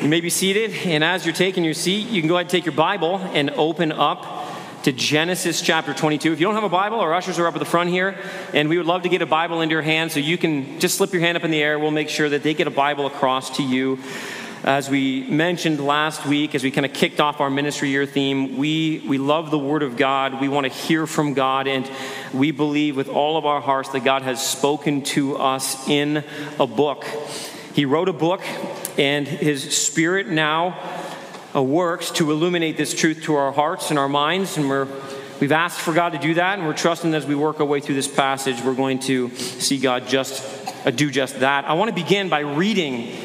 You may be seated, and as you're taking your seat, you can go ahead and take your Bible and open up to Genesis chapter 22. If you don't have a Bible, our ushers are up at the front here, and we would love to get a Bible into your hand so you can just slip your hand up in the air. We'll make sure that they get a Bible across to you. As we mentioned last week, as we kind of kicked off our ministry year theme, we, we love the Word of God. We want to hear from God, and we believe with all of our hearts that God has spoken to us in a book. He wrote a book, and His Spirit now uh, works to illuminate this truth to our hearts and our minds. And we're, we've asked for God to do that, and we're trusting as we work our way through this passage, we're going to see God just uh, do just that. I want to begin by reading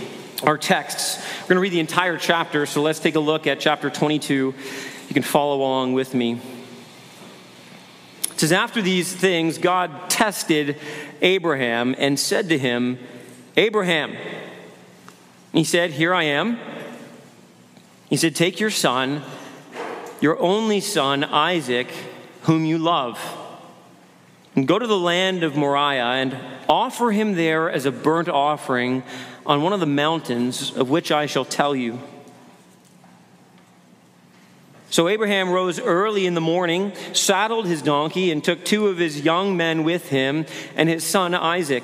our texts. We're going to read the entire chapter, so let's take a look at chapter 22. You can follow along with me. It says, After these things, God tested Abraham and said to him, Abraham, he said, Here I am. He said, Take your son, your only son, Isaac, whom you love, and go to the land of Moriah and offer him there as a burnt offering on one of the mountains of which I shall tell you. So Abraham rose early in the morning, saddled his donkey, and took two of his young men with him and his son Isaac.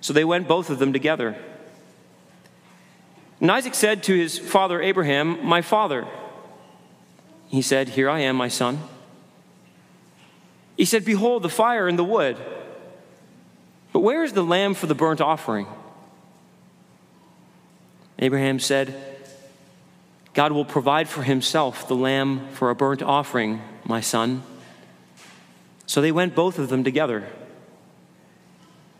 So they went both of them together. And Isaac said to his father Abraham, My father. He said, Here I am, my son. He said, Behold the fire and the wood. But where is the lamb for the burnt offering? Abraham said, God will provide for himself the lamb for a burnt offering, my son. So they went both of them together.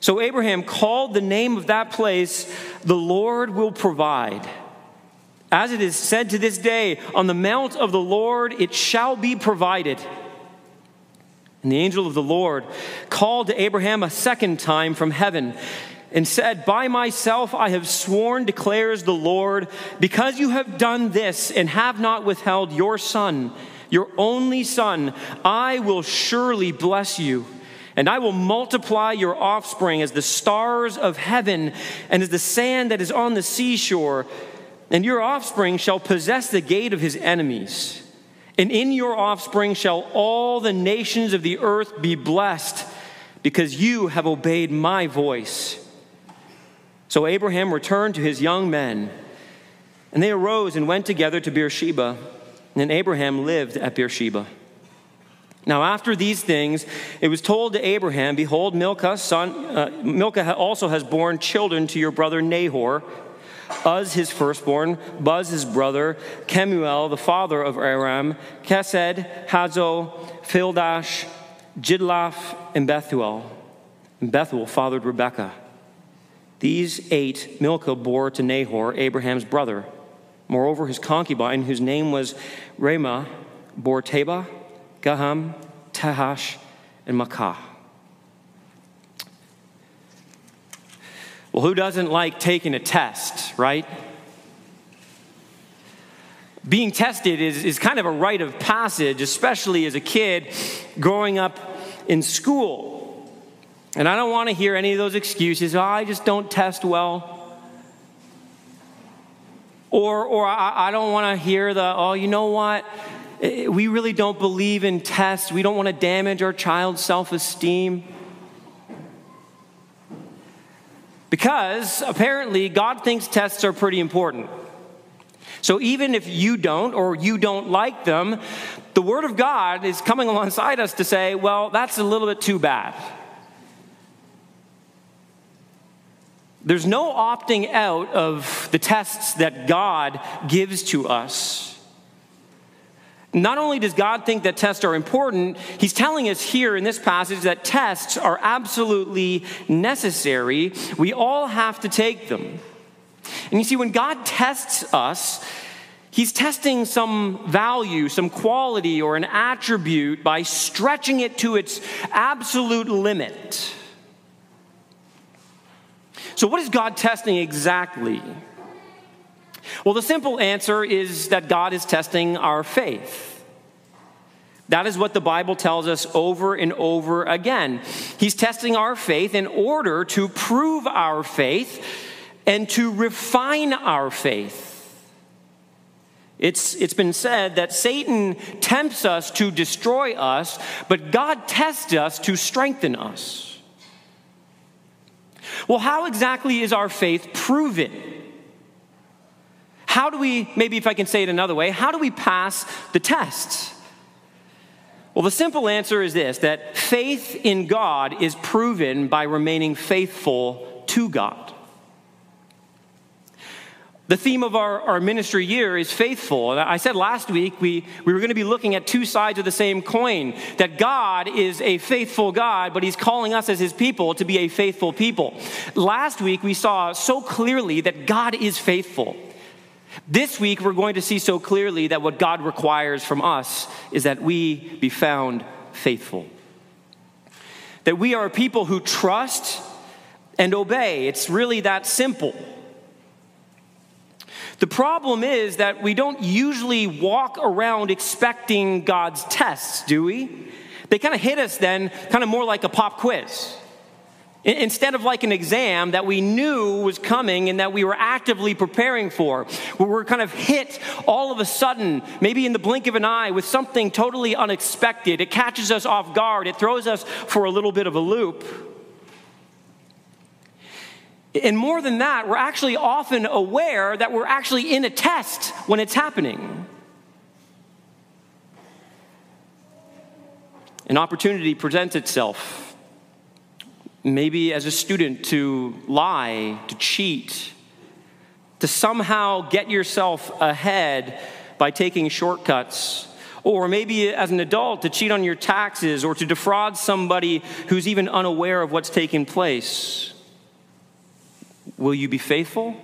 So Abraham called the name of that place, the Lord will provide. As it is said to this day, on the mount of the Lord it shall be provided. And the angel of the Lord called to Abraham a second time from heaven and said, By myself I have sworn, declares the Lord, because you have done this and have not withheld your son, your only son, I will surely bless you. And I will multiply your offspring as the stars of heaven and as the sand that is on the seashore. And your offspring shall possess the gate of his enemies. And in your offspring shall all the nations of the earth be blessed, because you have obeyed my voice. So Abraham returned to his young men, and they arose and went together to Beersheba. And Abraham lived at Beersheba. Now, after these things, it was told to Abraham, Behold, Milcah, son, uh, Milcah also has borne children to your brother Nahor, Uz his firstborn, Buz his brother, Kemuel the father of Aram, Kesed, Hazo, Pildash, Jidlaph, and Bethuel. And Bethuel fathered Rebekah. These eight Milcah bore to Nahor, Abraham's brother. Moreover, his concubine, whose name was Reumah, bore Tebah, Gaham, Tahash, and Maacah. Well, who doesn't like taking a test, right? being tested is, is kind of a rite of passage, especially as a kid growing up in school. And I don't want to hear any of those excuses. Oh, I just don't test well. Or, or I, I don't want to hear the, oh, you know what? Eh, we really don't believe in tests. We don't want to damage our child's self esteem. Because apparently, God thinks tests are pretty important. So even if you don't or you don't like them, the Word of God is coming alongside us to say, well, that's a little bit too bad. There's no opting out of the tests that God gives to us. Not only does God think that tests are important, He's telling us here in this passage that tests are absolutely necessary. We all have to take them. And you see, when God tests us, He's testing some value, some quality, or an attribute by stretching it to its absolute limit. So, what is God testing exactly? Well, the simple answer is that God is testing our faith. That is what the Bible tells us over and over again. He's testing our faith in order to prove our faith and to refine our faith. It's, it's been said that Satan tempts us to destroy us, but God tests us to strengthen us. Well, how exactly is our faith proven? How do we, maybe if I can say it another way, how do we pass the tests? Well, the simple answer is this that faith in God is proven by remaining faithful to God. The theme of our, our ministry year is faithful. And I said last week we, we were going to be looking at two sides of the same coin that God is a faithful God, but He's calling us as His people to be a faithful people. Last week we saw so clearly that God is faithful. This week, we're going to see so clearly that what God requires from us is that we be found faithful. That we are people who trust and obey. It's really that simple. The problem is that we don't usually walk around expecting God's tests, do we? They kind of hit us then, kind of more like a pop quiz. Instead of like an exam that we knew was coming and that we were actively preparing for, where we're kind of hit all of a sudden, maybe in the blink of an eye, with something totally unexpected. It catches us off guard, it throws us for a little bit of a loop. And more than that, we're actually often aware that we're actually in a test when it's happening. An opportunity presents itself maybe as a student to lie, to cheat, to somehow get yourself ahead by taking shortcuts. Or maybe as an adult to cheat on your taxes or to defraud somebody who's even unaware of what's taking place. Will you be faithful?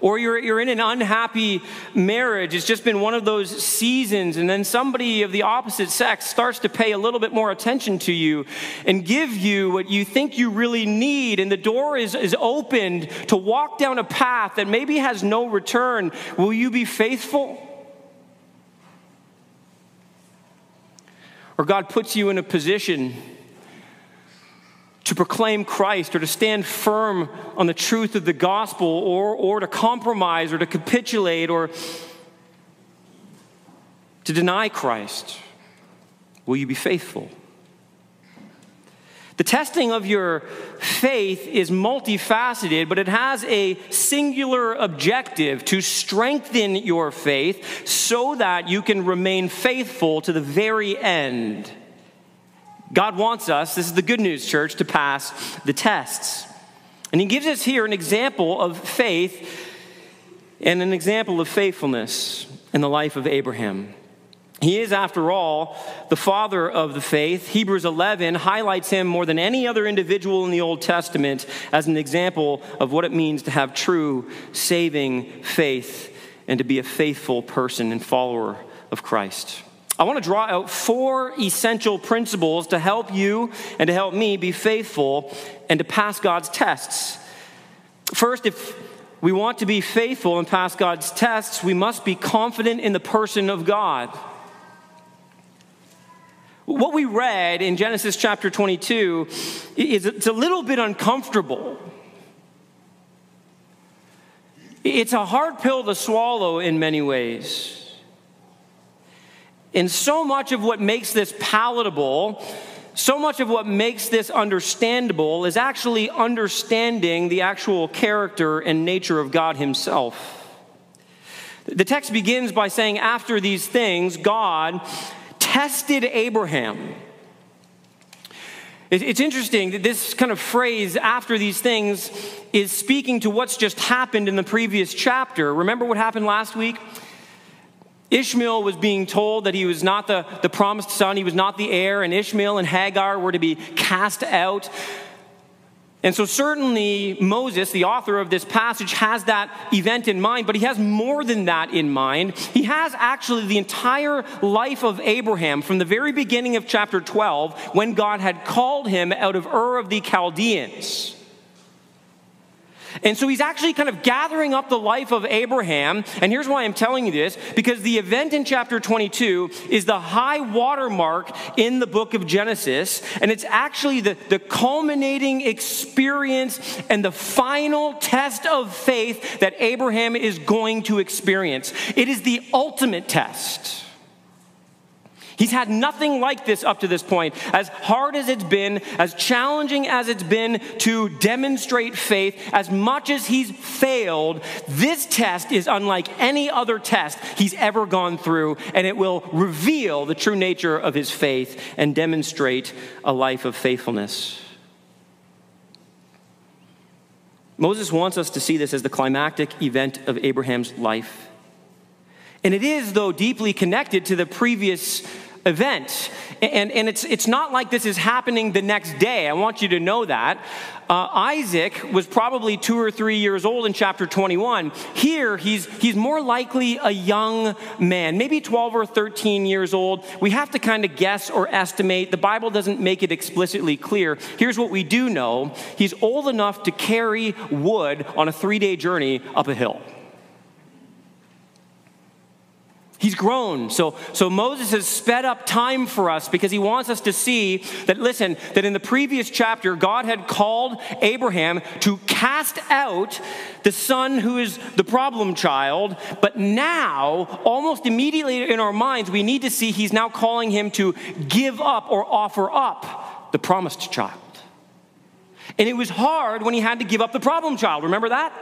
Or you're, you're in an unhappy marriage. It's just been one of those seasons, and then somebody of the opposite sex starts to pay a little bit more attention to you and give you what you think you really need, and the door is, is opened to walk down a path that maybe has no return. Will you be faithful? Or God puts you in a position to proclaim Christ or to stand firm on the truth of the gospel or, or to compromise or to capitulate or to deny Christ? Will you be faithful? The testing of your faith is multifaceted, but it has a singular objective to strengthen your faith so that you can remain faithful to the very end. God wants us, this is the good news, church, to pass the tests. And he gives us here an example of faith and an example of faithfulness in the life of Abraham. He is, after all, the father of the faith. Hebrews 11 highlights him more than any other individual in the Old Testament as an example of what it means to have true saving faith and to be a faithful person and follower of Christ. I want to draw out four essential principles to help you and to help me be faithful and to pass God's tests. First, if we want to be faithful and pass God's tests, we must be confident in the person of God. What we read in Genesis chapter 22 is it's a little bit uncomfortable. It's a hard pill to swallow in many ways. And so much of what makes this palatable, so much of what makes this understandable is actually understanding the actual character and nature of God Himself. The text begins by saying, After these things, God tested Abraham. It's interesting that this kind of phrase, after these things, is speaking to what's just happened in the previous chapter. Remember what happened last week? Ishmael was being told that he was not the, the promised son, he was not the heir, and Ishmael and Hagar were to be cast out. And so, certainly, Moses, the author of this passage, has that event in mind, but he has more than that in mind. He has actually the entire life of Abraham from the very beginning of chapter 12, when God had called him out of Ur of the Chaldeans. And so he's actually kind of gathering up the life of Abraham. And here's why I'm telling you this because the event in chapter 22 is the high watermark in the book of Genesis. And it's actually the, the culminating experience and the final test of faith that Abraham is going to experience. It is the ultimate test. He's had nothing like this up to this point. As hard as it's been, as challenging as it's been to demonstrate faith, as much as he's failed, this test is unlike any other test he's ever gone through, and it will reveal the true nature of his faith and demonstrate a life of faithfulness. Moses wants us to see this as the climactic event of Abraham's life. And it is, though, deeply connected to the previous event. And, and it's, it's not like this is happening the next day. I want you to know that. Uh, Isaac was probably two or three years old in chapter 21. Here, he's, he's more likely a young man, maybe 12 or 13 years old. We have to kind of guess or estimate. The Bible doesn't make it explicitly clear. Here's what we do know he's old enough to carry wood on a three day journey up a hill. He's grown. So, so Moses has sped up time for us because he wants us to see that, listen, that in the previous chapter, God had called Abraham to cast out the son who is the problem child. But now, almost immediately in our minds, we need to see he's now calling him to give up or offer up the promised child. And it was hard when he had to give up the problem child. Remember that?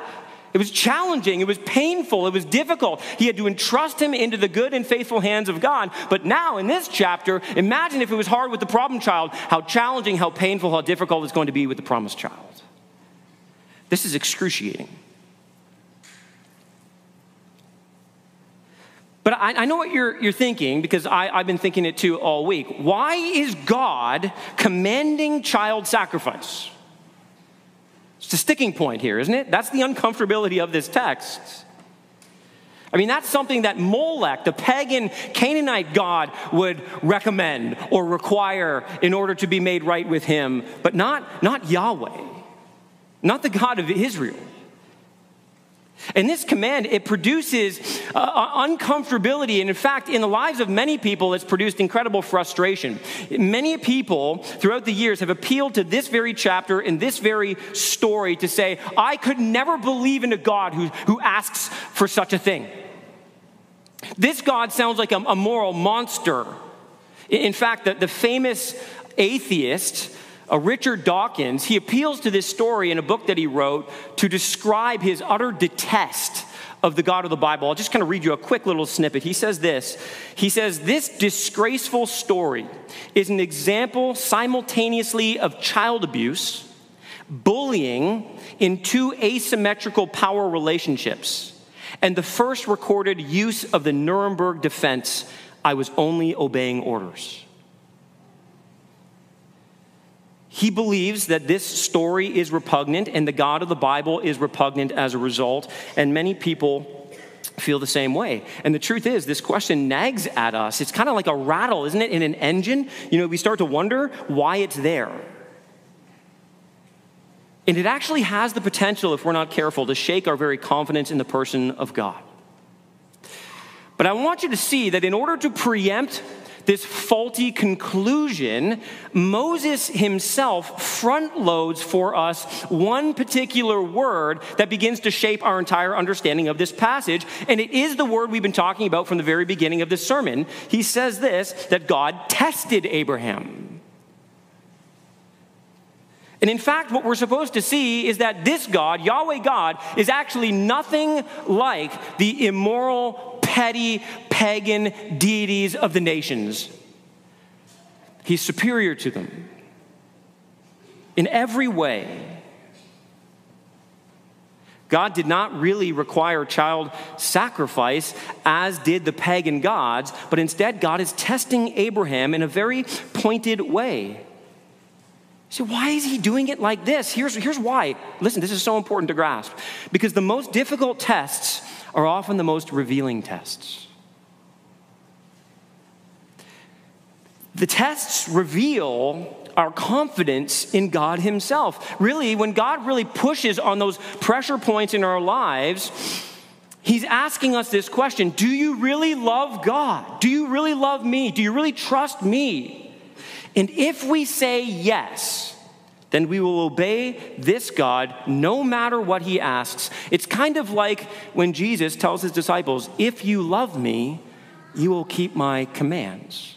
It was challenging. It was painful. It was difficult. He had to entrust him into the good and faithful hands of God. But now, in this chapter, imagine if it was hard with the problem child, how challenging, how painful, how difficult it's going to be with the promised child. This is excruciating. But I, I, know what you're, you're thinking because I, I've been thinking it too all week. Why is God commanding child sacrifice? It's a sticking point here, isn't it? That's the uncomfortability of this text. I mean, that's something that Molech, the pagan Canaanite god, would recommend or require in order to be made right with him, but not, not Yahweh, not the God of Israel. And this command, it produces uh, uh, uncomfortability. And in fact, in the lives of many people, it's produced incredible frustration. Many people throughout the years have appealed to this very chapter and this very story to say, I could never believe in a God who, who asks for such a thing. This God sounds like a, a moral monster. In fact, the, the famous atheist, uh, Richard Dawkins, he appeals to this story in a book that he wrote to describe his utter detest of the God of the Bible. I'll just kind of read you a quick little snippet. He says this He says, This disgraceful story is an example simultaneously of child abuse, bullying in two asymmetrical power relationships, and the first recorded use of the Nuremberg defense I was only obeying orders. He believes that this story is repugnant and the God of the Bible is repugnant as a result, and many people feel the same way. And the truth is, this question nags at us. It's kind of like a rattle, isn't it, in an engine? You know, we start to wonder why it's there. And it actually has the potential, if we're not careful, to shake our very confidence in the person of God. But I want you to see that in order to preempt this faulty conclusion, Moses himself front loads for us one particular word that begins to shape our entire understanding of this passage. And it is the word we've been talking about from the very beginning of this sermon. He says this that God tested Abraham. And in fact, what we're supposed to see is that this God, Yahweh God, is actually nothing like the immoral, petty, pagan deities of the nations. He's superior to them in every way. God did not really require child sacrifice as did the pagan gods, but instead, God is testing Abraham in a very pointed way. So, why is he doing it like this? Here's, here's why. Listen, this is so important to grasp. Because the most difficult tests are often the most revealing tests. The tests reveal our confidence in God Himself. Really, when God really pushes on those pressure points in our lives, He's asking us this question Do you really love God? Do you really love me? Do you really trust me? And if we say yes, then we will obey this God no matter what he asks. It's kind of like when Jesus tells his disciples, If you love me, you will keep my commands.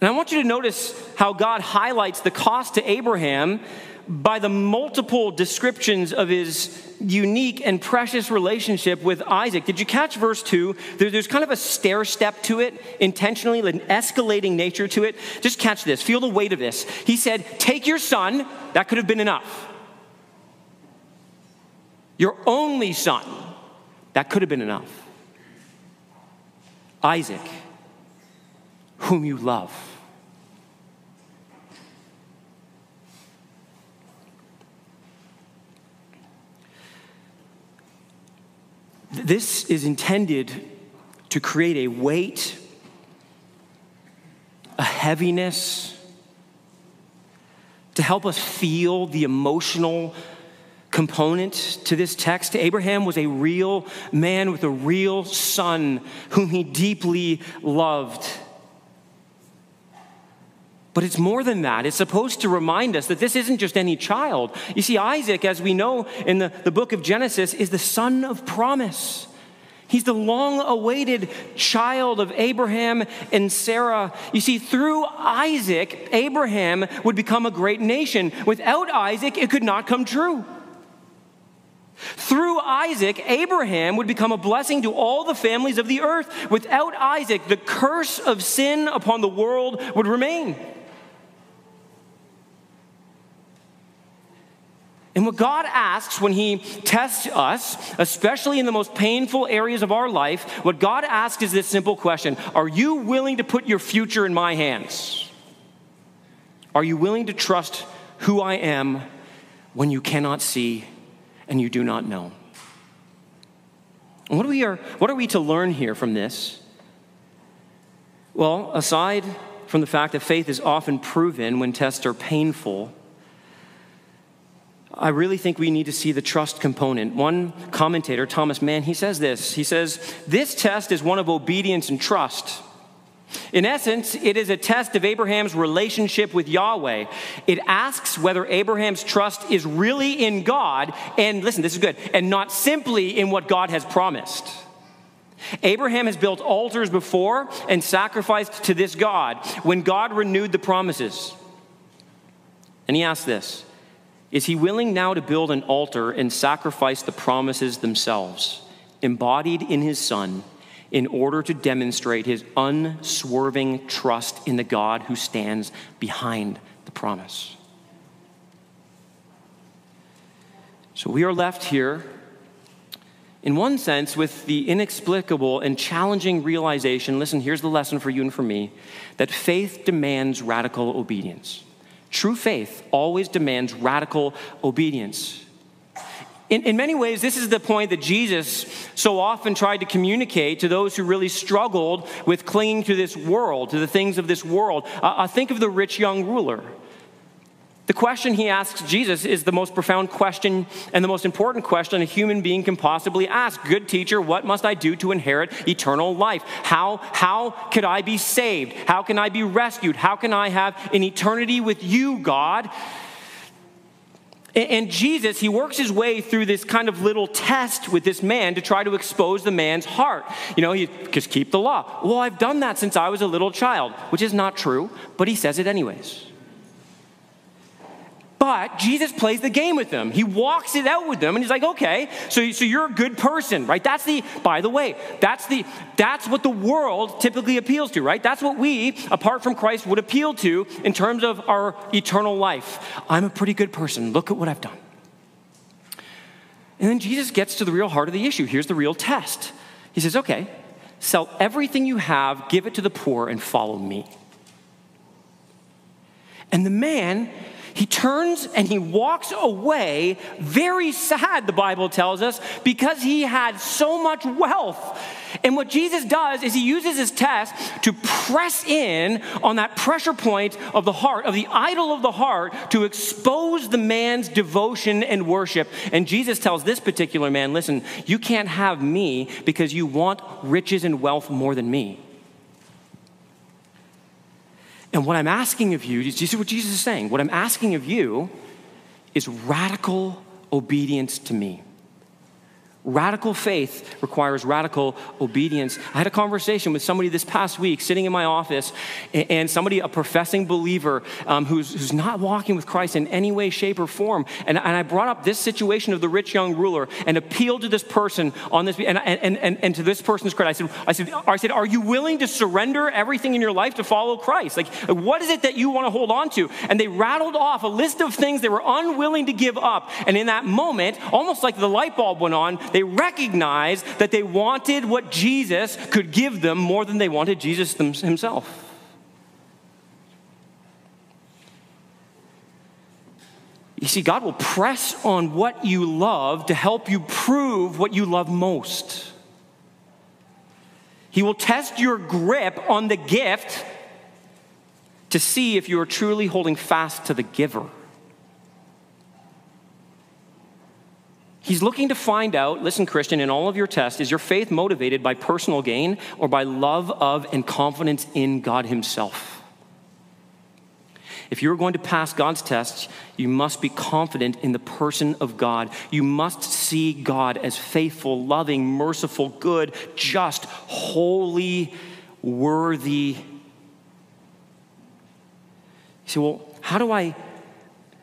And I want you to notice how God highlights the cost to Abraham by the multiple descriptions of his unique and precious relationship with Isaac. Did you catch verse 2? there's kind of a stair step to it, intentionally, an escalating nature to it. Just catch this, feel the weight of this. He said, Take your son, that could have been enough. Your only son, that could have been enough. Isaac, whom you love. This is intended to create a weight, a heaviness, to help us feel the emotional component to this text. Abraham was a real man with a real son whom he deeply loved. But it's more than that. It's supposed to remind us that this isn't just any child. You see, Isaac, as we know in the, the book of Genesis, is the son of promise. He's the long awaited child of Abraham and Sarah. You see, through Isaac, Abraham would become a great nation. Without Isaac, it could not come true. Through Isaac, Abraham would become a blessing to all the families of the earth. Without Isaac, the curse of sin upon the world would remain. And what God asks when He tests us, especially in the most painful areas of our life, what God asks is this simple question Are you willing to put your future in my hands? Are you willing to trust who I am when you cannot see and you do not know? what, are we are, what are we to learn here from this? Well, aside from the fact that faith is often proven when tests are painful, I really think we need to see the trust component. One commentator, Thomas Mann, he says this. He says, This test is one of obedience and trust. In essence, it is a test of Abraham's relationship with Yahweh. It asks whether Abraham's trust is really in God, and listen, this is good, and not simply in what God has promised. Abraham has built altars before and sacrificed to this God when God renewed the promises. And he asks this is he willing now to build an altar and sacrifice the promises themselves, embodied in his Son, in order to demonstrate his unswerving trust in the God who stands behind the promise? So we are left here, in one sense, with the inexplicable and challenging realization listen, here's the lesson for you and for me that faith demands radical obedience. True faith always demands radical obedience. In, in, many ways, this is the point that Jesus so often tried to communicate to those who really struggled with clinging to this world, to the things of this world. Uh, uh, think of the rich young ruler. The question he asks Jesus is the most profound question and the most important question a human being can possibly ask. Good teacher, what must I do to inherit eternal life? How, how could I be saved? How can I be rescued? How can I have an eternity with you, God? And Jesus, he works his way through this kind of little test with this man to try to expose the man's heart. You know, he just keep the law. Well, I've done that since I was a little child, which is not true, but he says it anyways. But Jesus plays the game with them. He walks it out with them and he's like, okay, so, so you're a good person, right? That's the, by the way, that's the that's what the world typically appeals to, right? That's what we, apart from Christ, would appeal to in terms of our eternal life. I'm a pretty good person. Look at what I've done. And then Jesus gets to the real heart of the issue. Here's the real test. He says, okay, sell everything you have, give it to the poor, and follow me. And the man he turns and he walks away very sad, the Bible tells us, because he had so much wealth. And what Jesus does is he uses his test to press in on that pressure point of the heart, of the idol of the heart, to expose the man's devotion and worship. And Jesus tells this particular man listen, you can't have me because you want riches and wealth more than me. And what I'm asking of you, do you see what Jesus is saying? What I'm asking of you is radical obedience to me. Radical faith requires radical obedience. I had a conversation with somebody this past week sitting in my office, and somebody, a professing believer um, who's, who's not walking with Christ in any way, shape, or form. And, and I brought up this situation of the rich young ruler and appealed to this person on this, and, and, and, and to this person's credit. I said, I, said, I said, Are you willing to surrender everything in your life to follow Christ? Like, what is it that you want to hold on to? And they rattled off a list of things they were unwilling to give up. And in that moment, almost like the light bulb went on, they recognized that they wanted what Jesus could give them more than they wanted Jesus himself. You see, God will press on what you love to help you prove what you love most. He will test your grip on the gift to see if you are truly holding fast to the giver. He's looking to find out, listen, Christian, in all of your tests, is your faith motivated by personal gain or by love of and confidence in God Himself? If you're going to pass God's tests, you must be confident in the person of God. You must see God as faithful, loving, merciful, good, just, holy, worthy. You say, well, how do I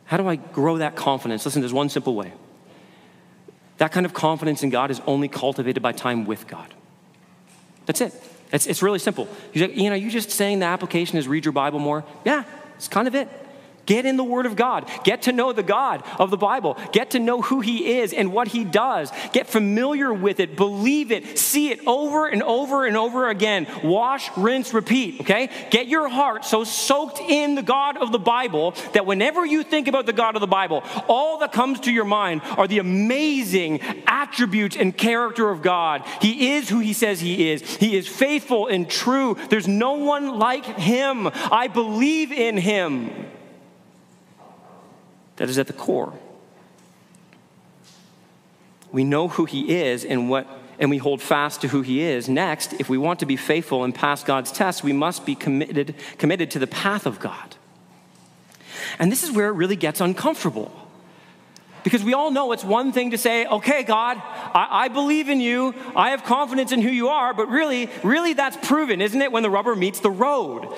how do I grow that confidence? Listen, there's one simple way. That kind of confidence in God is only cultivated by time with God. That's it. It's, it's really simple. You know, you just saying the application is read your Bible more? Yeah, it's kind of it. Get in the Word of God. Get to know the God of the Bible. Get to know who He is and what He does. Get familiar with it. Believe it. See it over and over and over again. Wash, rinse, repeat, okay? Get your heart so soaked in the God of the Bible that whenever you think about the God of the Bible, all that comes to your mind are the amazing attributes and character of God. He is who He says He is. He is faithful and true. There's no one like Him. I believe in Him that is at the core. We know who he is and what and we hold fast to who he is. Next, if we want to be faithful and pass God's test, we must be committed, committed to the path of God. And this is where it really gets uncomfortable. Because we all know it's one thing to say, okay, God, I, I, believe in you, I have confidence in who you are, but really, really that's proven, isn't it, when the rubber meets the road?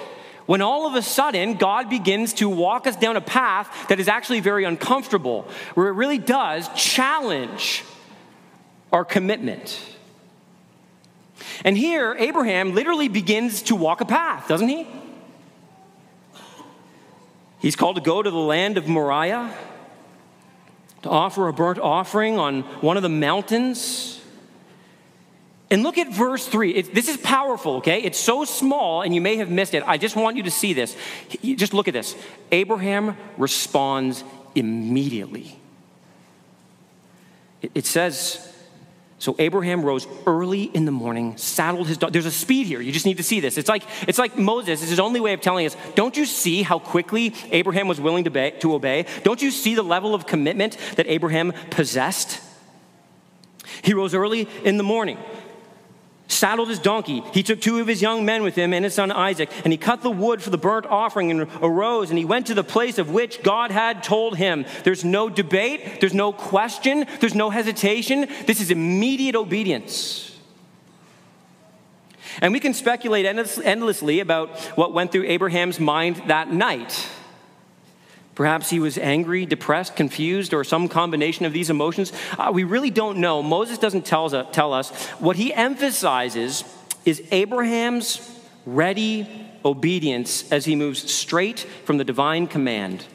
When all of a sudden God begins to walk us down a path that is actually very uncomfortable, where it really does challenge our commitment. And here, Abraham literally begins to walk a path, doesn't he? He's called to go to the land of Moriah to offer a burnt offering on one of the mountains. And look at verse 3. It, this is powerful, okay? It's so small, and you may have missed it. I just want you to see this. Just look at this. Abraham responds immediately. It, it says, So Abraham rose early in the morning, saddled his dog. There's a speed here. You just need to see this. It's like, it's like Moses. It's his only way of telling us, don't you see how quickly Abraham was willing to, obey, to obey? Don't you see the level of commitment that Abraham possessed? He rose early in the morning, saddled his donkey. He took two of his young men with him and his son Isaac, and he cut the wood for the burnt offering and arose, and he went to the place of which God had told him. There's no debate, there's no question, there's no hesitation. This is immediate obedience. And we can speculate endlessly about what went through Abraham's mind that night. Perhaps he was angry, depressed, confused, or some combination of these emotions. Uh, we really don't know. Moses doesn't tell us, tell us. What he emphasizes is Abraham's ready obedience as he moves straight from the divine command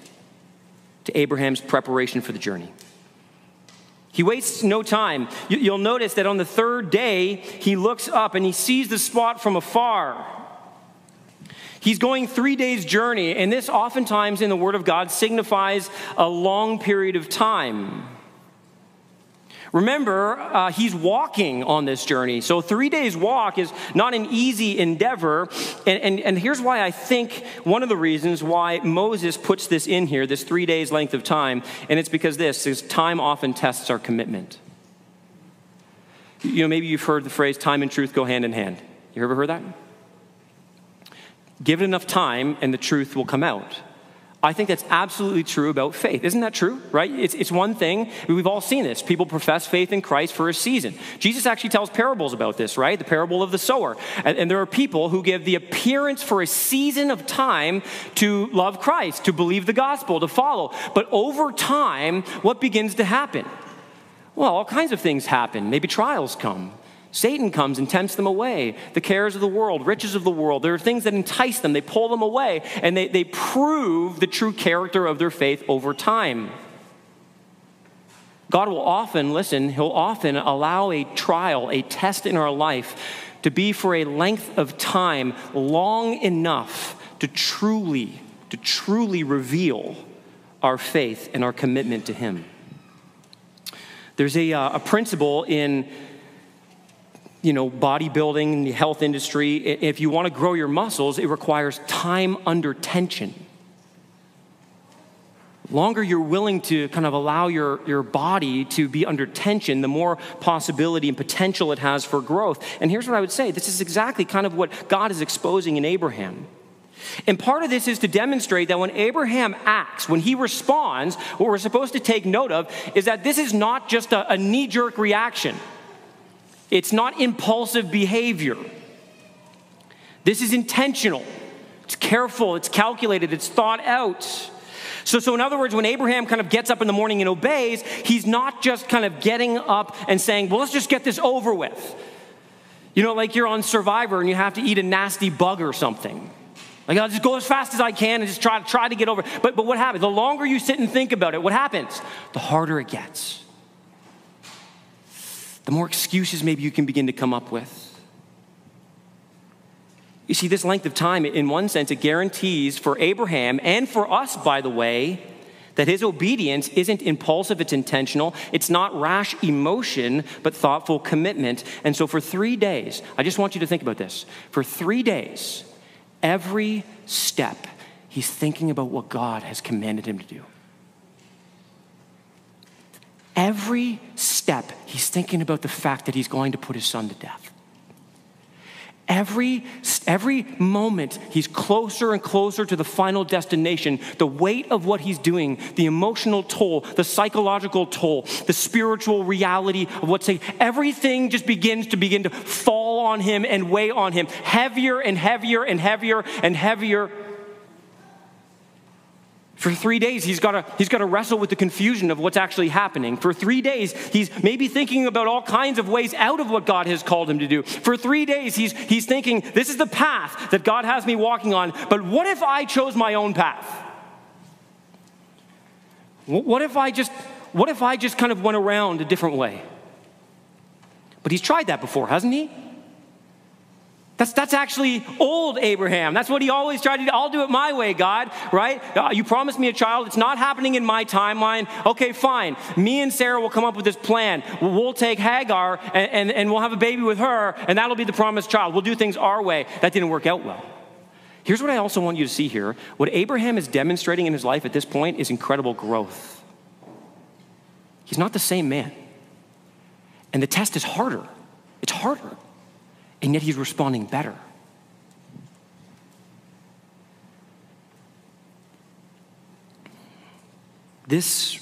to Abraham's preparation for the journey. He wastes no time. You'll notice that on the third day, he looks up and he sees the spot from afar. He's going three days' journey, and this oftentimes in the Word of God signifies a long period of time. Remember, uh, he's walking on this journey. So, three days' walk is not an easy endeavor. And, and, and here's why I think one of the reasons why Moses puts this in here, this three days' length of time, and it's because this is time often tests our commitment. You know, maybe you've heard the phrase time and truth go hand in hand. You ever heard that? Give it enough time and the truth will come out. I think that's absolutely true about faith. Isn't that true? Right? It's, it's one thing. We've all seen this. People profess faith in Christ for a season. Jesus actually tells parables about this, right? The parable of the sower. And, and there are people who give the appearance for a season of time to love Christ, to believe the gospel, to follow. But over time, what begins to happen? Well, all kinds of things happen. Maybe trials come. Satan comes and tempts them away. The cares of the world, riches of the world, there are things that entice them. They pull them away, and they, they prove the true character of their faith over time. God will often, listen, He'll often allow a trial, a test in our life to be for a length of time long enough to truly, to truly reveal our faith and our commitment to Him. There's a, uh, a principle in you know, bodybuilding, and the health industry, if you want to grow your muscles, it requires time under tension. Longer you're willing to kind of allow your, your body to be under tension, the more possibility and potential it has for growth. And here's what I would say this is exactly kind of what God is exposing in Abraham. And part of this is to demonstrate that when Abraham acts, when he responds, what we're supposed to take note of is that this is not just a, a knee jerk reaction. It's not impulsive behavior. This is intentional. It's careful, it's calculated, it's thought out. So, so, in other words, when Abraham kind of gets up in the morning and obeys, he's not just kind of getting up and saying, well, let's just get this over with. You know, like you're on Survivor and you have to eat a nasty bug or something. Like, I'll just go as fast as I can and just try, try to get over. But, but what happens? The longer you sit and think about it, what happens? The harder it gets the more excuses maybe you can begin to come up with. You see, this length of time, in one sense, it guarantees for Abraham and for us, by the way, that his obedience isn't impulsive, it's intentional. It's not rash emotion, but thoughtful commitment. And so, for three days, I just want you to think about this. For three days, every step, he's thinking about what God has commanded him to do. Every step, he's thinking about the fact that he's going to put his son to death. Every, every moment, he's closer and closer to the final destination. The weight of what he's doing, the emotional toll, the psychological toll, the spiritual reality of what's saying, everything just begins to begin to fall on him and weigh on him heavier and heavier and heavier and heavier for three days, he's got to he's to wrestle with the confusion of what's actually happening. For three days, he's maybe thinking about all kinds of ways out of what God has called him to do. For three days, he's, he's thinking, this is the path that God has me walking on, but what if I chose my own path? What if I just, what if I just kind of went around a different way? But he's tried that before, hasn't he? That's, that's actually old Abraham. That's what he always tried to do. I'll do it my way, God, right? Uh, you promised me a child. It's not happening in my timeline. Okay, fine. Me and Sarah will come up with this plan. We'll take Hagar and, and, and we'll have a baby with her, and that'll be the promised child. We'll do things our way. That didn't work out well. Here's what I also want you to see here. What Abraham is demonstrating in his life at this point is incredible growth. He's not the same man. And the test is harder. It's harder and yet he's responding better. This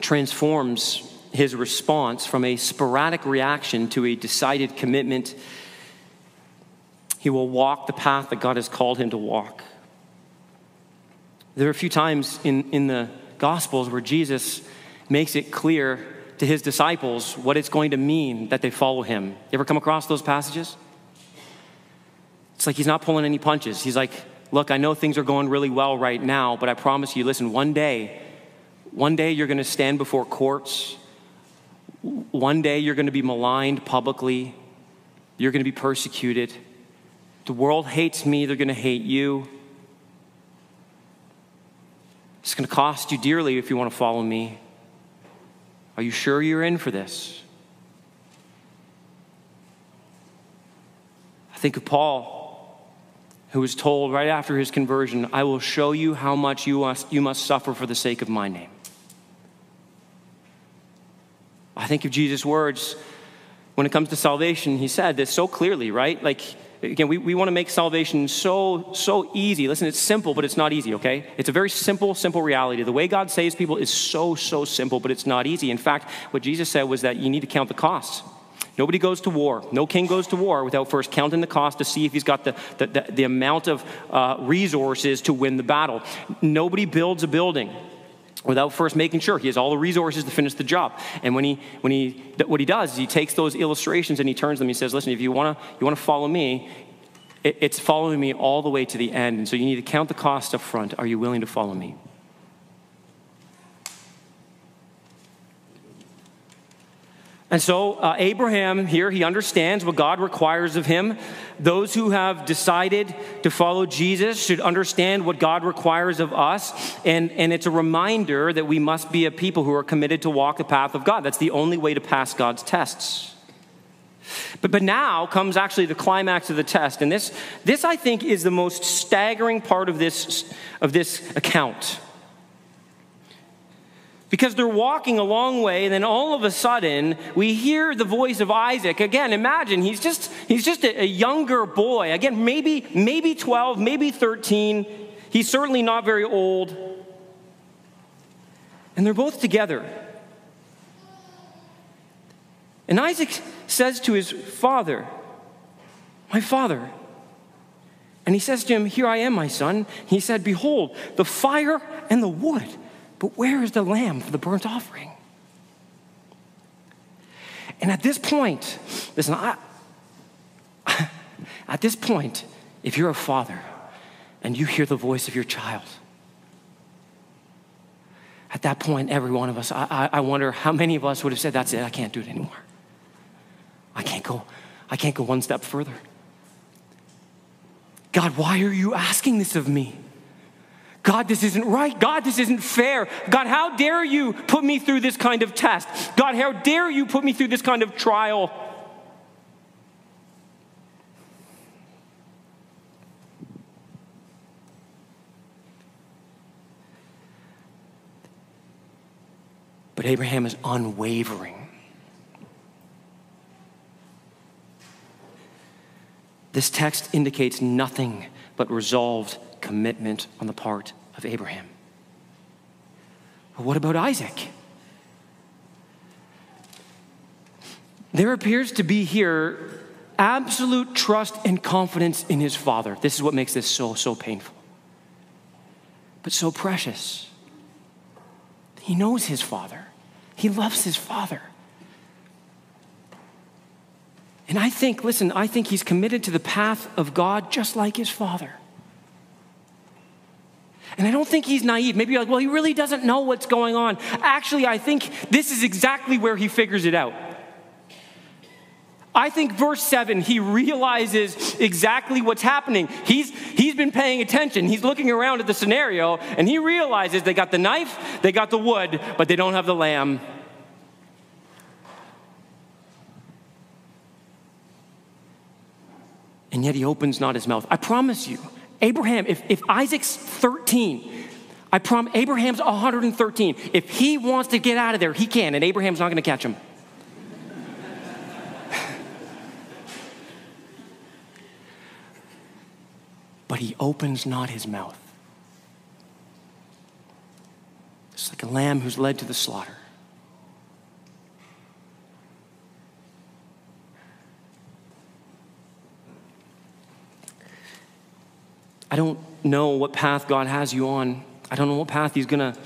transforms his response from a sporadic reaction to a decided commitment. He will walk the path that God has called him to walk. There are a few times in, in the Gospels where Jesus makes it clear to his disciples what it's going to mean that they follow him. You ever come across those passages? It's like he's not pulling any punches. He's like, Look, I know things are going really well right now, but I promise you, listen, one day, one day you're going to stand before courts. One day you're going to be maligned publicly. You're going to be persecuted. The world hates me, they're going to hate you. It's going to cost you dearly if you want to follow me. Are you sure you're in for this? I think of Paul, who was told right after his conversion, I will show you how much you must, you must suffer for the sake of my name. I think of Jesus' words when it comes to salvation. He said this so clearly, right? Like, Again, we, we want to make salvation so, so easy. Listen, it's simple, but it's not easy, okay? It's a very simple, simple reality. The way God saves people is so, so simple, but it's not easy. In fact, what Jesus said was that you need to count the costs. Nobody goes to war. No king goes to war without first counting the cost to see if he's got the, the, the, the amount of uh, resources to win the battle. Nobody builds a building without first making sure he has all the resources to finish the job. And when he, when he, what he does is he takes those illustrations and he turns them. He says, "Listen, if you want to, you want to follow me, it, it's following me all the way to the end. And so you need to count the cost up front. Are you willing to follow me?" And so, uh, Abraham here, he understands what God requires of him. Those who have decided to follow Jesus should understand what God requires of us. And, and it's a reminder that we must be a people who are committed to walk the path of God. That's the only way to pass God's tests. But, but now comes actually the climax of the test. And this, this, I think, is the most staggering part of this, of this account. Because they're walking a long way, and then all of a sudden, we hear the voice of Isaac. Again, imagine he's just, he's just a, a younger boy. Again, maybe, maybe 12, maybe 13. He's certainly not very old. And they're both together. And Isaac says to his father, My father. And he says to him, Here I am, my son. He said, Behold, the fire and the wood but where is the lamb for the burnt offering? And at this point, listen, I, at this point, if you're a father and you hear the voice of your child, at that point, every one of us, I, I wonder how many of us would have said, That's it, I can't do it anymore. I can't go, I can't go one step further. God, why are you asking this of me? God, this isn't right. God, this isn't fair. God, how dare you put me through this kind of test? God, how dare you put me through this kind of trial? But Abraham is unwavering. This text indicates nothing but resolved commitment on the part of Abraham. But what about Isaac? There appears to be here absolute trust and confidence in his father. This is what makes this so, so painful, but so precious. He knows his father, he loves his father. And I think, listen, I think he's committed to the path of God just like his father. And I don't think he's naive. Maybe you're like, well, he really doesn't know what's going on. Actually, I think this is exactly where he figures it out. I think verse 7, he realizes exactly what's happening. He's, he's been paying attention. He's looking around at the scenario, and he realizes they got the knife, they got the wood, but they don't have the lamb. And yet he opens not his mouth. I promise you, Abraham, if, if Isaac's 13, I promise Abraham's 113. If he wants to get out of there, he can, and Abraham's not going to catch him. but he opens not his mouth. It's like a lamb who's led to the slaughter. I don't know what path God has you on. I don't know what path He's going to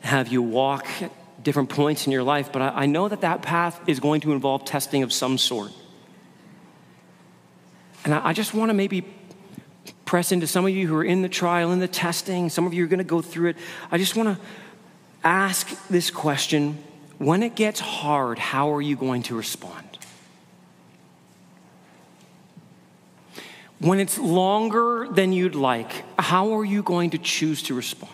have you walk at different points in your life, but I, I know that that path is going to involve testing of some sort. And I, I just want to maybe press into some of you who are in the trial, in the testing, some of you are going to go through it. I just want to ask this question when it gets hard, how are you going to respond? When it's longer than you'd like, how are you going to choose to respond?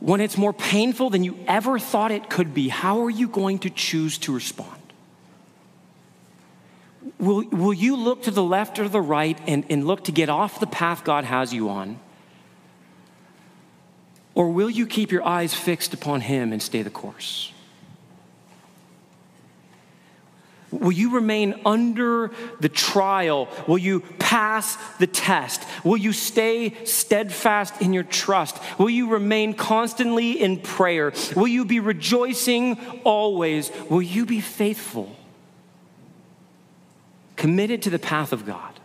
When it's more painful than you ever thought it could be, how are you going to choose to respond? Will, will you look to the left or the right and, and look to get off the path God has you on? Or will you keep your eyes fixed upon Him and stay the course? Will you remain under the trial? Will you pass the test? Will you stay steadfast in your trust? Will you remain constantly in prayer? Will you be rejoicing always? Will you be faithful? Committed to the path of God.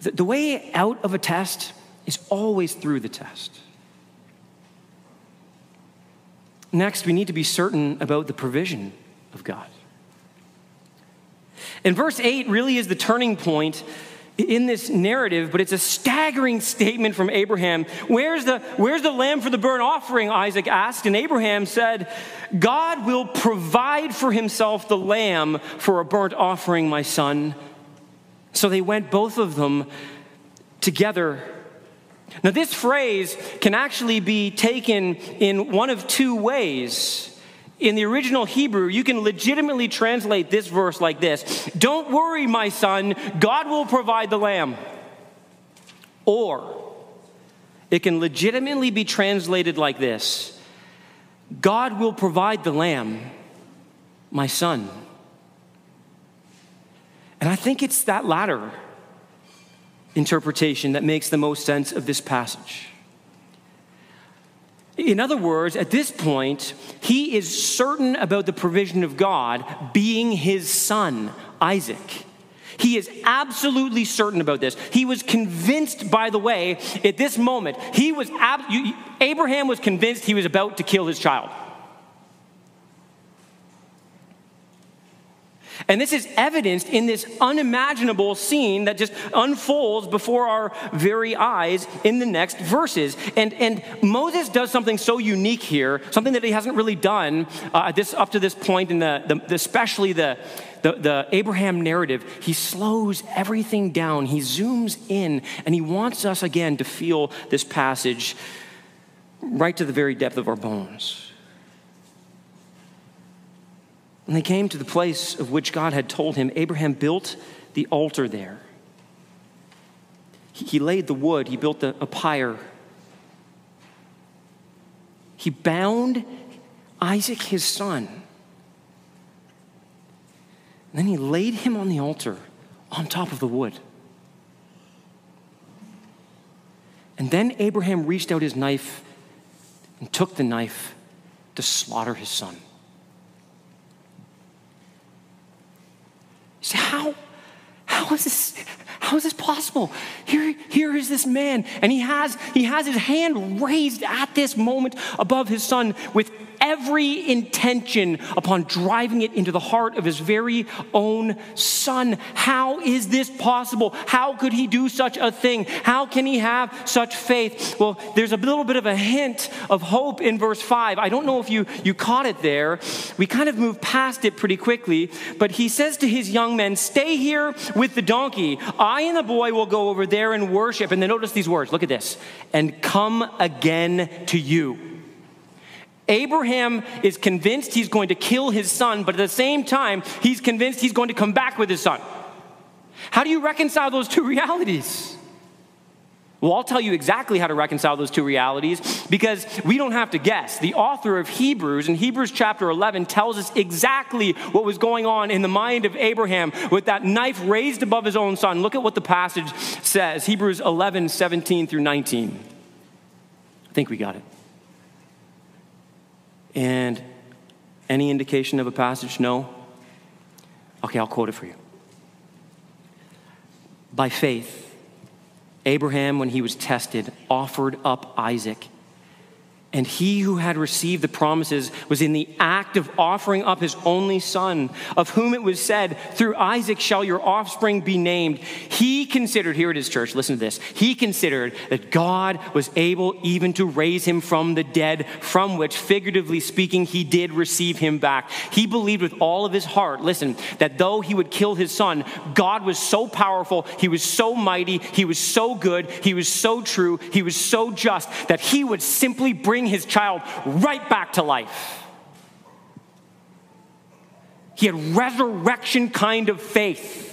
The way out of a test is always through the test. Next, we need to be certain about the provision of God. And verse 8 really is the turning point in this narrative, but it's a staggering statement from Abraham. Where's the, where's the lamb for the burnt offering? Isaac asked. And Abraham said, God will provide for himself the lamb for a burnt offering, my son. So they went, both of them, together. Now, this phrase can actually be taken in one of two ways in the original Hebrew, you can legitimately translate this verse like this Don't worry, my son, God will provide the lamb. Or it can legitimately be translated like this God will provide the lamb, my son. And I think it's that latter interpretation that makes the most sense of this passage. In other words, at this point, he is certain about the provision of God being his son, Isaac. He is absolutely certain about this. He was convinced, by the way, at this moment, he was ab- Abraham was convinced he was about to kill his child. And this is evidenced in this unimaginable scene that just unfolds before our very eyes in the next verses. And, and Moses does something so unique here, something that he hasn't really done uh, this, up to this point in the, the, especially the, the, the Abraham narrative. He slows everything down, he zooms in, and he wants us again to feel this passage right to the very depth of our bones. When they came to the place of which God had told him, Abraham built the altar there. He laid the wood, he built a pyre. He bound Isaac, his son. And then he laid him on the altar on top of the wood. And then Abraham reached out his knife and took the knife to slaughter his son. Say, how? How is this? How is this possible? Here, here is this man, and he has he has his hand raised at this moment above his son with every intention upon driving it into the heart of his very own son. How is this possible? How could he do such a thing? How can he have such faith? Well, there's a little bit of a hint of hope in verse 5. I don't know if you, you caught it there. We kind of moved past it pretty quickly, but he says to his young men, Stay here with the donkey. And the boy will go over there and worship. And then notice these words. Look at this. And come again to you. Abraham is convinced he's going to kill his son, but at the same time, he's convinced he's going to come back with his son. How do you reconcile those two realities? Well, I'll tell you exactly how to reconcile those two realities because we don't have to guess. The author of Hebrews in Hebrews chapter 11 tells us exactly what was going on in the mind of Abraham with that knife raised above his own son. Look at what the passage says Hebrews 11, 17 through 19. I think we got it. And any indication of a passage? No? Okay, I'll quote it for you. By faith, Abraham, when he was tested, offered up Isaac. And he who had received the promises was in the act of offering up his only son, of whom it was said, Through Isaac shall your offspring be named. He considered, here it is, church, listen to this. He considered that God was able even to raise him from the dead, from which, figuratively speaking, he did receive him back. He believed with all of his heart, listen, that though he would kill his son, God was so powerful, he was so mighty, he was so good, he was so true, he was so just, that he would simply bring bring his child right back to life. He had resurrection kind of faith.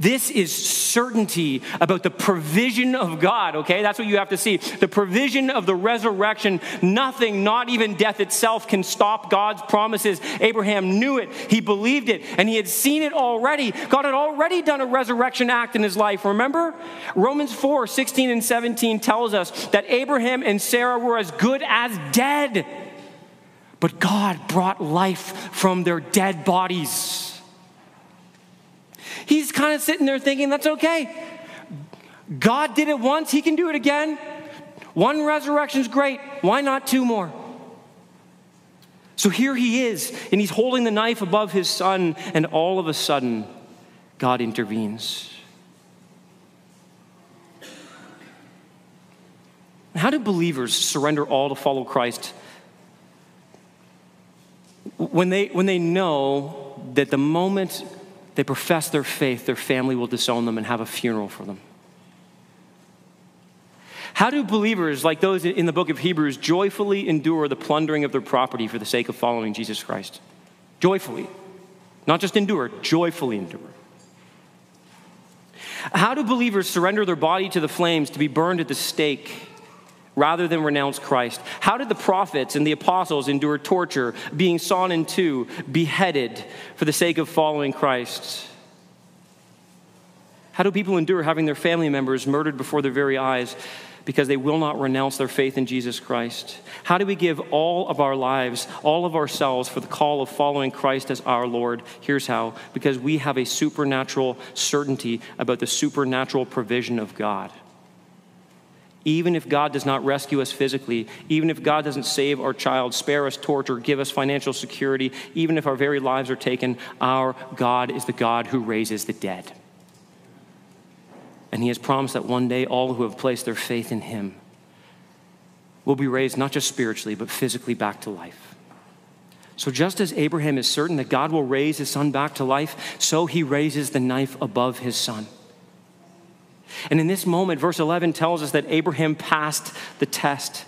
This is certainty about the provision of God, okay? That's what you have to see. The provision of the resurrection. Nothing, not even death itself, can stop God's promises. Abraham knew it, he believed it, and he had seen it already. God had already done a resurrection act in his life, remember? Romans 4 16 and 17 tells us that Abraham and Sarah were as good as dead, but God brought life from their dead bodies. He's kind of sitting there thinking, that's okay. God did it once, He can do it again. One resurrection's great. Why not two more? So here he is, and he's holding the knife above his son, and all of a sudden, God intervenes. How do believers surrender all to follow Christ when they, when they know that the moment they profess their faith, their family will disown them and have a funeral for them. How do believers, like those in the book of Hebrews, joyfully endure the plundering of their property for the sake of following Jesus Christ? Joyfully. Not just endure, joyfully endure. How do believers surrender their body to the flames to be burned at the stake rather than renounce Christ? How did the prophets and the apostles endure torture, being sawn in two, beheaded for the sake of following Christ? How do people endure having their family members murdered before their very eyes because they will not renounce their faith in Jesus Christ? How do we give all of our lives, all of ourselves for the call of following Christ as our Lord? Here's how because we have a supernatural certainty about the supernatural provision of God. Even if God does not rescue us physically, even if God doesn't save our child, spare us torture, give us financial security, even if our very lives are taken, our God is the God who raises the dead. And He has promised that one day all who have placed their faith in Him will be raised not just spiritually, but physically back to life. So, just as Abraham is certain that God will raise his son back to life, so he raises the knife above his son. And in this moment, verse 11 tells us that Abraham passed the test.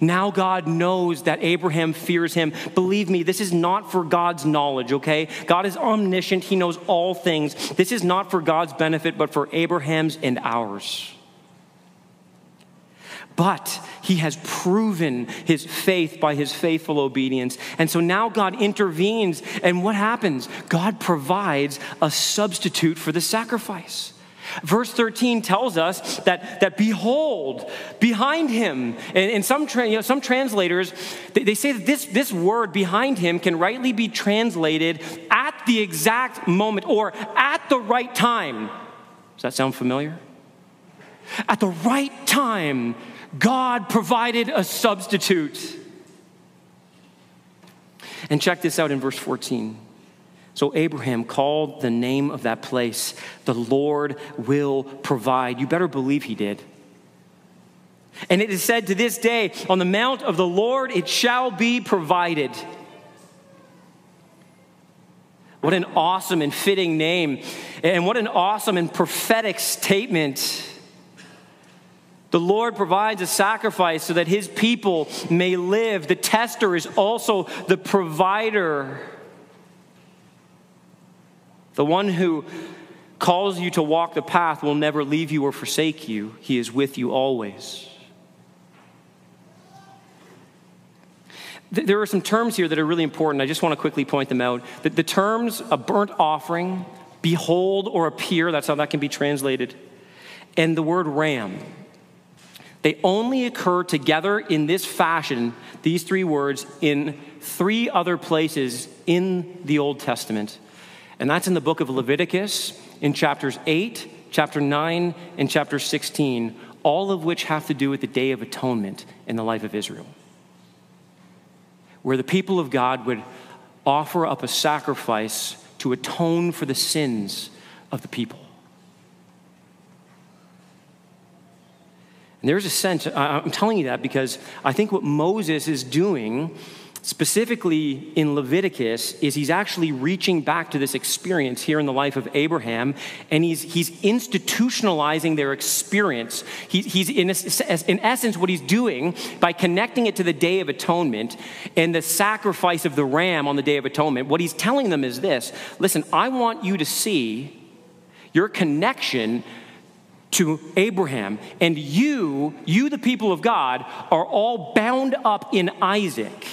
Now God knows that Abraham fears him. Believe me, this is not for God's knowledge, okay? God is omniscient, He knows all things. This is not for God's benefit, but for Abraham's and ours. But he has proven his faith by his faithful obedience. And so now God intervenes, and what happens? God provides a substitute for the sacrifice. Verse 13 tells us that, that behold, behind him, and, and some, tra- you know, some translators, they, they say that this, this word behind him can rightly be translated at the exact moment or at the right time. Does that sound familiar? At the right time, God provided a substitute. And check this out in verse 14. So Abraham called the name of that place, the Lord will provide. You better believe he did. And it is said to this day, on the mount of the Lord it shall be provided. What an awesome and fitting name. And what an awesome and prophetic statement. The Lord provides a sacrifice so that his people may live. The tester is also the provider. The one who calls you to walk the path will never leave you or forsake you, he is with you always. There are some terms here that are really important. I just want to quickly point them out. The, the terms a burnt offering, behold, or appear, that's how that can be translated, and the word ram. They only occur together in this fashion, these three words, in three other places in the Old Testament. And that's in the book of Leviticus, in chapters 8, chapter 9, and chapter 16, all of which have to do with the Day of Atonement in the life of Israel. Where the people of God would offer up a sacrifice to atone for the sins of the people. And there's a sense, I'm telling you that because I think what Moses is doing specifically in Leviticus, is he's actually reaching back to this experience here in the life of Abraham, and he's, he's institutionalizing their experience. He, he's, in, in essence, what he's doing by connecting it to the Day of Atonement and the sacrifice of the ram on the Day of Atonement, what he's telling them is this listen, I want you to see your connection to Abraham. And you, you, the people of God, are all bound up in Isaac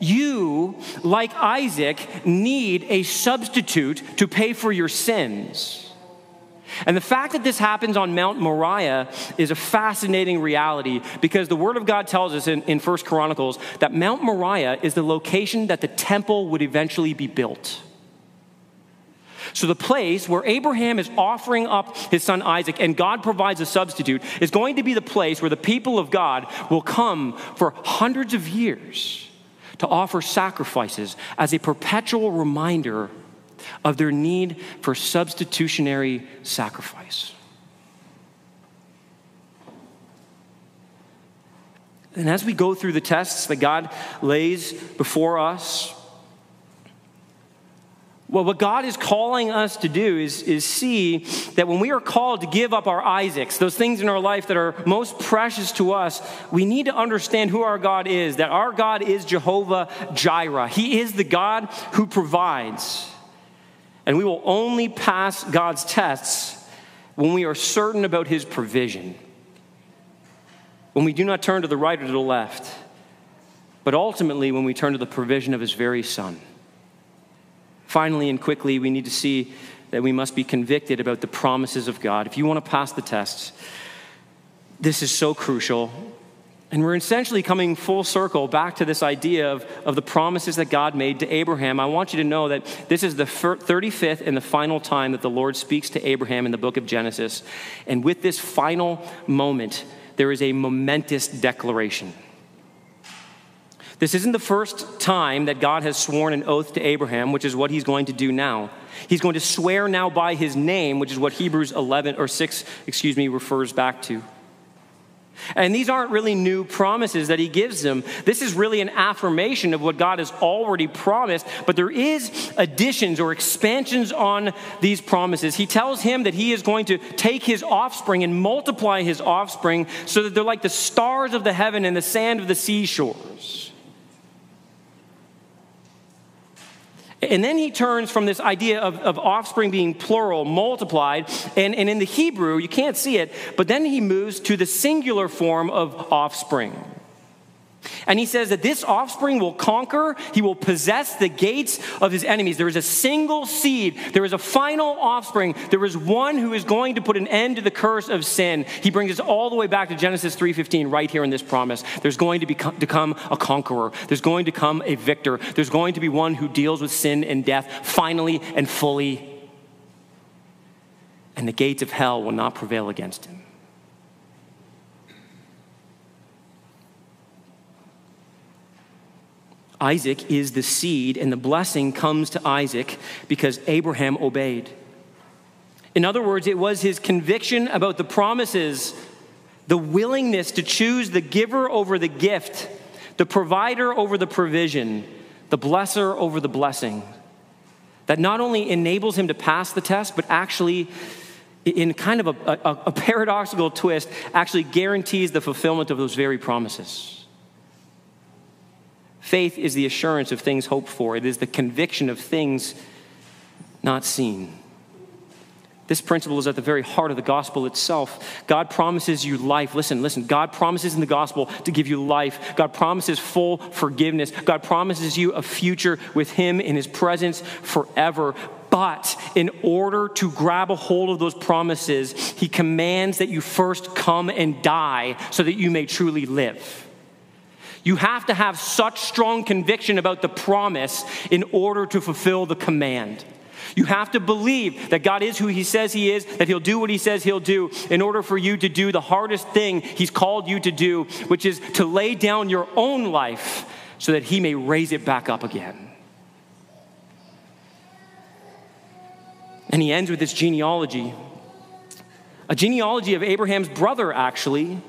you, like Isaac, need a substitute to pay for your sins. And the fact that this happens on Mount Moriah is a fascinating reality because the Word of God tells us in, in 1 Chronicles that Mount Moriah is the location that the temple would eventually be built. So, the place where Abraham is offering up his son Isaac and God provides a substitute is going to be the place where the people of God will come for hundreds of years to offer sacrifices as a perpetual reminder of their need for substitutionary sacrifice. And as we go through the tests that God lays before us, well, what God is calling us to do is, is see that when we are called to give up our Isaacs, those things in our life that are most precious to us, we need to understand who our God is, that our God is Jehovah Jireh. He is the God who provides. And we will only pass God's tests when we are certain about his provision, when we do not turn to the right or to the left, but ultimately when we turn to the provision of his very Son. Finally and quickly, we need to see that we must be convicted about the promises of God. If you want to pass the tests, this is so crucial. And we're essentially coming full circle back to this idea of, of the promises that God made to Abraham. I want you to know that this is the 35th and the final time that the Lord speaks to Abraham in the book of Genesis. And with this final moment, there is a momentous declaration. This isn't the first time that God has sworn an oath to Abraham, which is what he's going to do now. He's going to swear now by his name, which is what Hebrews 11 or 6, excuse me, refers back to. And these aren't really new promises that he gives them. This is really an affirmation of what God has already promised, but there is additions or expansions on these promises. He tells him that he is going to take his offspring and multiply his offspring so that they're like the stars of the heaven and the sand of the seashores. And then he turns from this idea of, of offspring being plural, multiplied, and, and in the Hebrew, you can't see it, but then he moves to the singular form of offspring. And he says that this offspring will conquer, he will possess the gates of his enemies. There is a single seed, there is a final offspring, there is one who is going to put an end to the curse of sin. He brings us all the way back to Genesis 3:15 right here in this promise. There's going to become a conqueror. There's going to come a victor. There's going to be one who deals with sin and death finally and fully and the gates of hell will not prevail against him. Isaac is the seed, and the blessing comes to Isaac because Abraham obeyed. In other words, it was his conviction about the promises, the willingness to choose the giver over the gift, the provider over the provision, the blesser over the blessing, that not only enables him to pass the test, but actually, in kind of a, a, a paradoxical twist, actually guarantees the fulfillment of those very promises. Faith is the assurance of things hoped for, it is the conviction of things not seen. This principle is at the very heart of the gospel itself. God promises you life. Listen, listen. God promises in the gospel to give you life. God promises full forgiveness. God promises you a future with Him in His presence forever. But in order to grab a hold of those promises, He commands that you first come and die so that you may truly live. You have to have such strong conviction about the promise in order to fulfill the command. You have to believe that God is who He says He is, that He'll do what He says He'll do in order for you to do the hardest thing He's called you to do, which is to lay down your own life so that He may raise it back up again. And He ends with this genealogy a genealogy of Abraham's brother, actually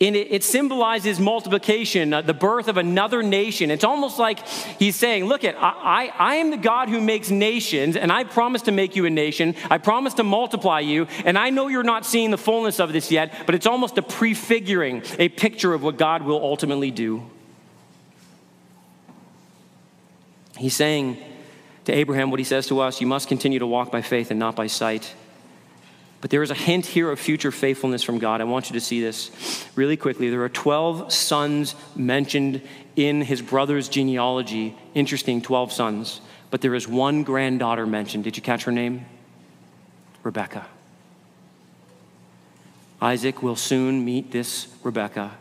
and it, it symbolizes multiplication, uh, the birth of another nation. It's almost like he's saying, Look, at, I, I, I am the God who makes nations, and I promise to make you a nation. I promise to multiply you, and I know you're not seeing the fullness of this yet, but it's almost a prefiguring, a picture of what God will ultimately do. He's saying to Abraham what he says to us you must continue to walk by faith and not by sight. But there is a hint here of future faithfulness from God. I want you to see this really quickly. There are 12 sons mentioned in his brother's genealogy. Interesting, 12 sons. But there is one granddaughter mentioned. Did you catch her name? Rebecca. Isaac will soon meet this Rebecca.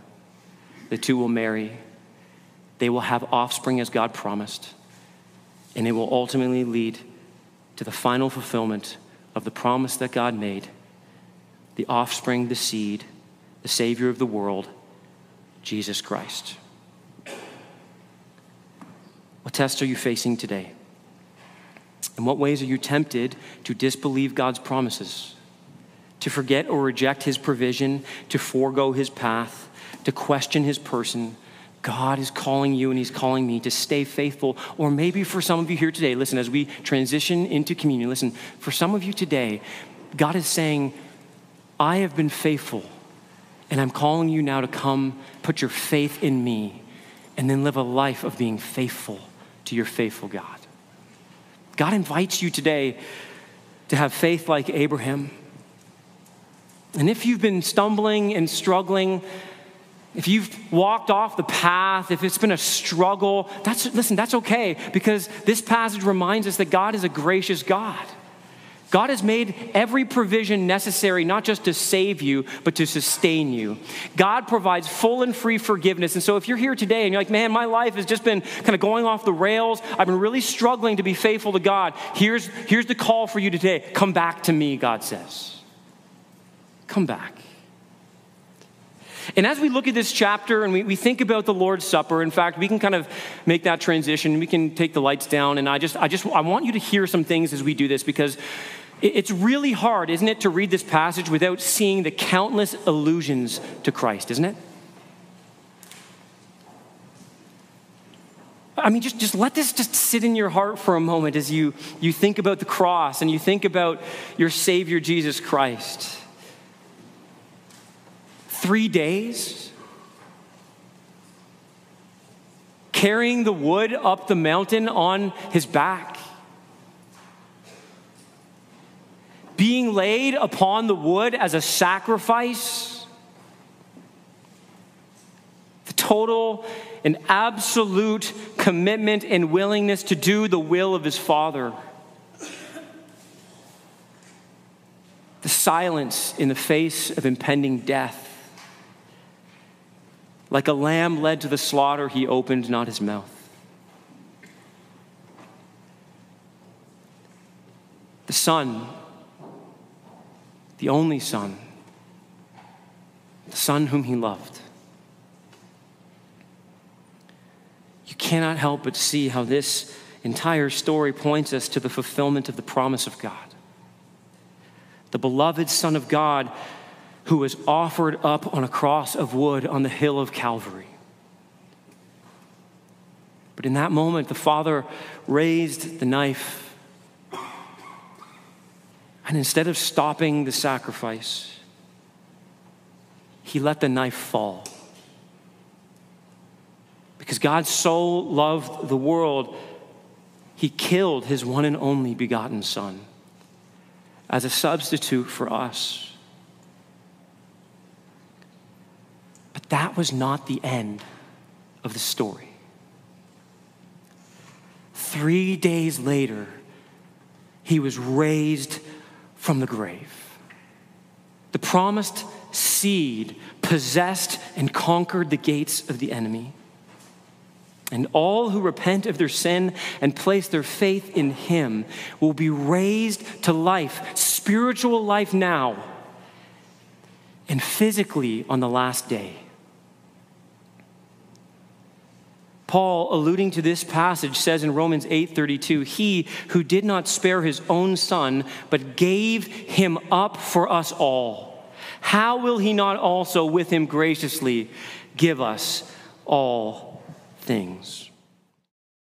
The two will marry. They will have offspring as God promised. And it will ultimately lead to the final fulfillment of the promise that God made the offspring, the seed, the Savior of the world, Jesus Christ. What tests are you facing today? In what ways are you tempted to disbelieve God's promises, to forget or reject His provision, to forego His path, to question His person? God is calling you and He's calling me to stay faithful. Or maybe for some of you here today, listen, as we transition into communion, listen, for some of you today, God is saying, I have been faithful, and I'm calling you now to come put your faith in me and then live a life of being faithful to your faithful God. God invites you today to have faith like Abraham. And if you've been stumbling and struggling, if you've walked off the path, if it's been a struggle, that's listen, that's okay because this passage reminds us that God is a gracious God. God has made every provision necessary not just to save you, but to sustain you. God provides full and free forgiveness. And so, if you're here today and you're like, man, my life has just been kind of going off the rails, I've been really struggling to be faithful to God, here's, here's the call for you today come back to me, God says. Come back. And as we look at this chapter and we, we think about the Lord's Supper, in fact, we can kind of make that transition. We can take the lights down. And I just, I just, I want you to hear some things as we do this because it's really hard, isn't it, to read this passage without seeing the countless allusions to Christ, isn't it? I mean, just, just let this just sit in your heart for a moment as you, you think about the cross and you think about your Savior, Jesus Christ three days carrying the wood up the mountain on his back, being laid upon the wood as a sacrifice. The total and absolute commitment and willingness to do the will of his Father. The silence in the face of impending death. Like a lamb led to the slaughter, he opened not his mouth. The Son the only Son, the Son whom he loved. You cannot help but see how this entire story points us to the fulfillment of the promise of God. The beloved Son of God who was offered up on a cross of wood on the hill of Calvary. But in that moment, the Father raised the knife. And instead of stopping the sacrifice, he let the knife fall. Because God so loved the world, he killed his one and only begotten Son as a substitute for us. That was not the end of the story. Three days later, he was raised from the grave. The promised seed possessed and conquered the gates of the enemy. And all who repent of their sin and place their faith in him will be raised to life, spiritual life now, and physically on the last day. Paul, alluding to this passage, says in Romans 8:32, "He who did not spare his own son, but gave him up for us all, how will he not also with him graciously give us all things?"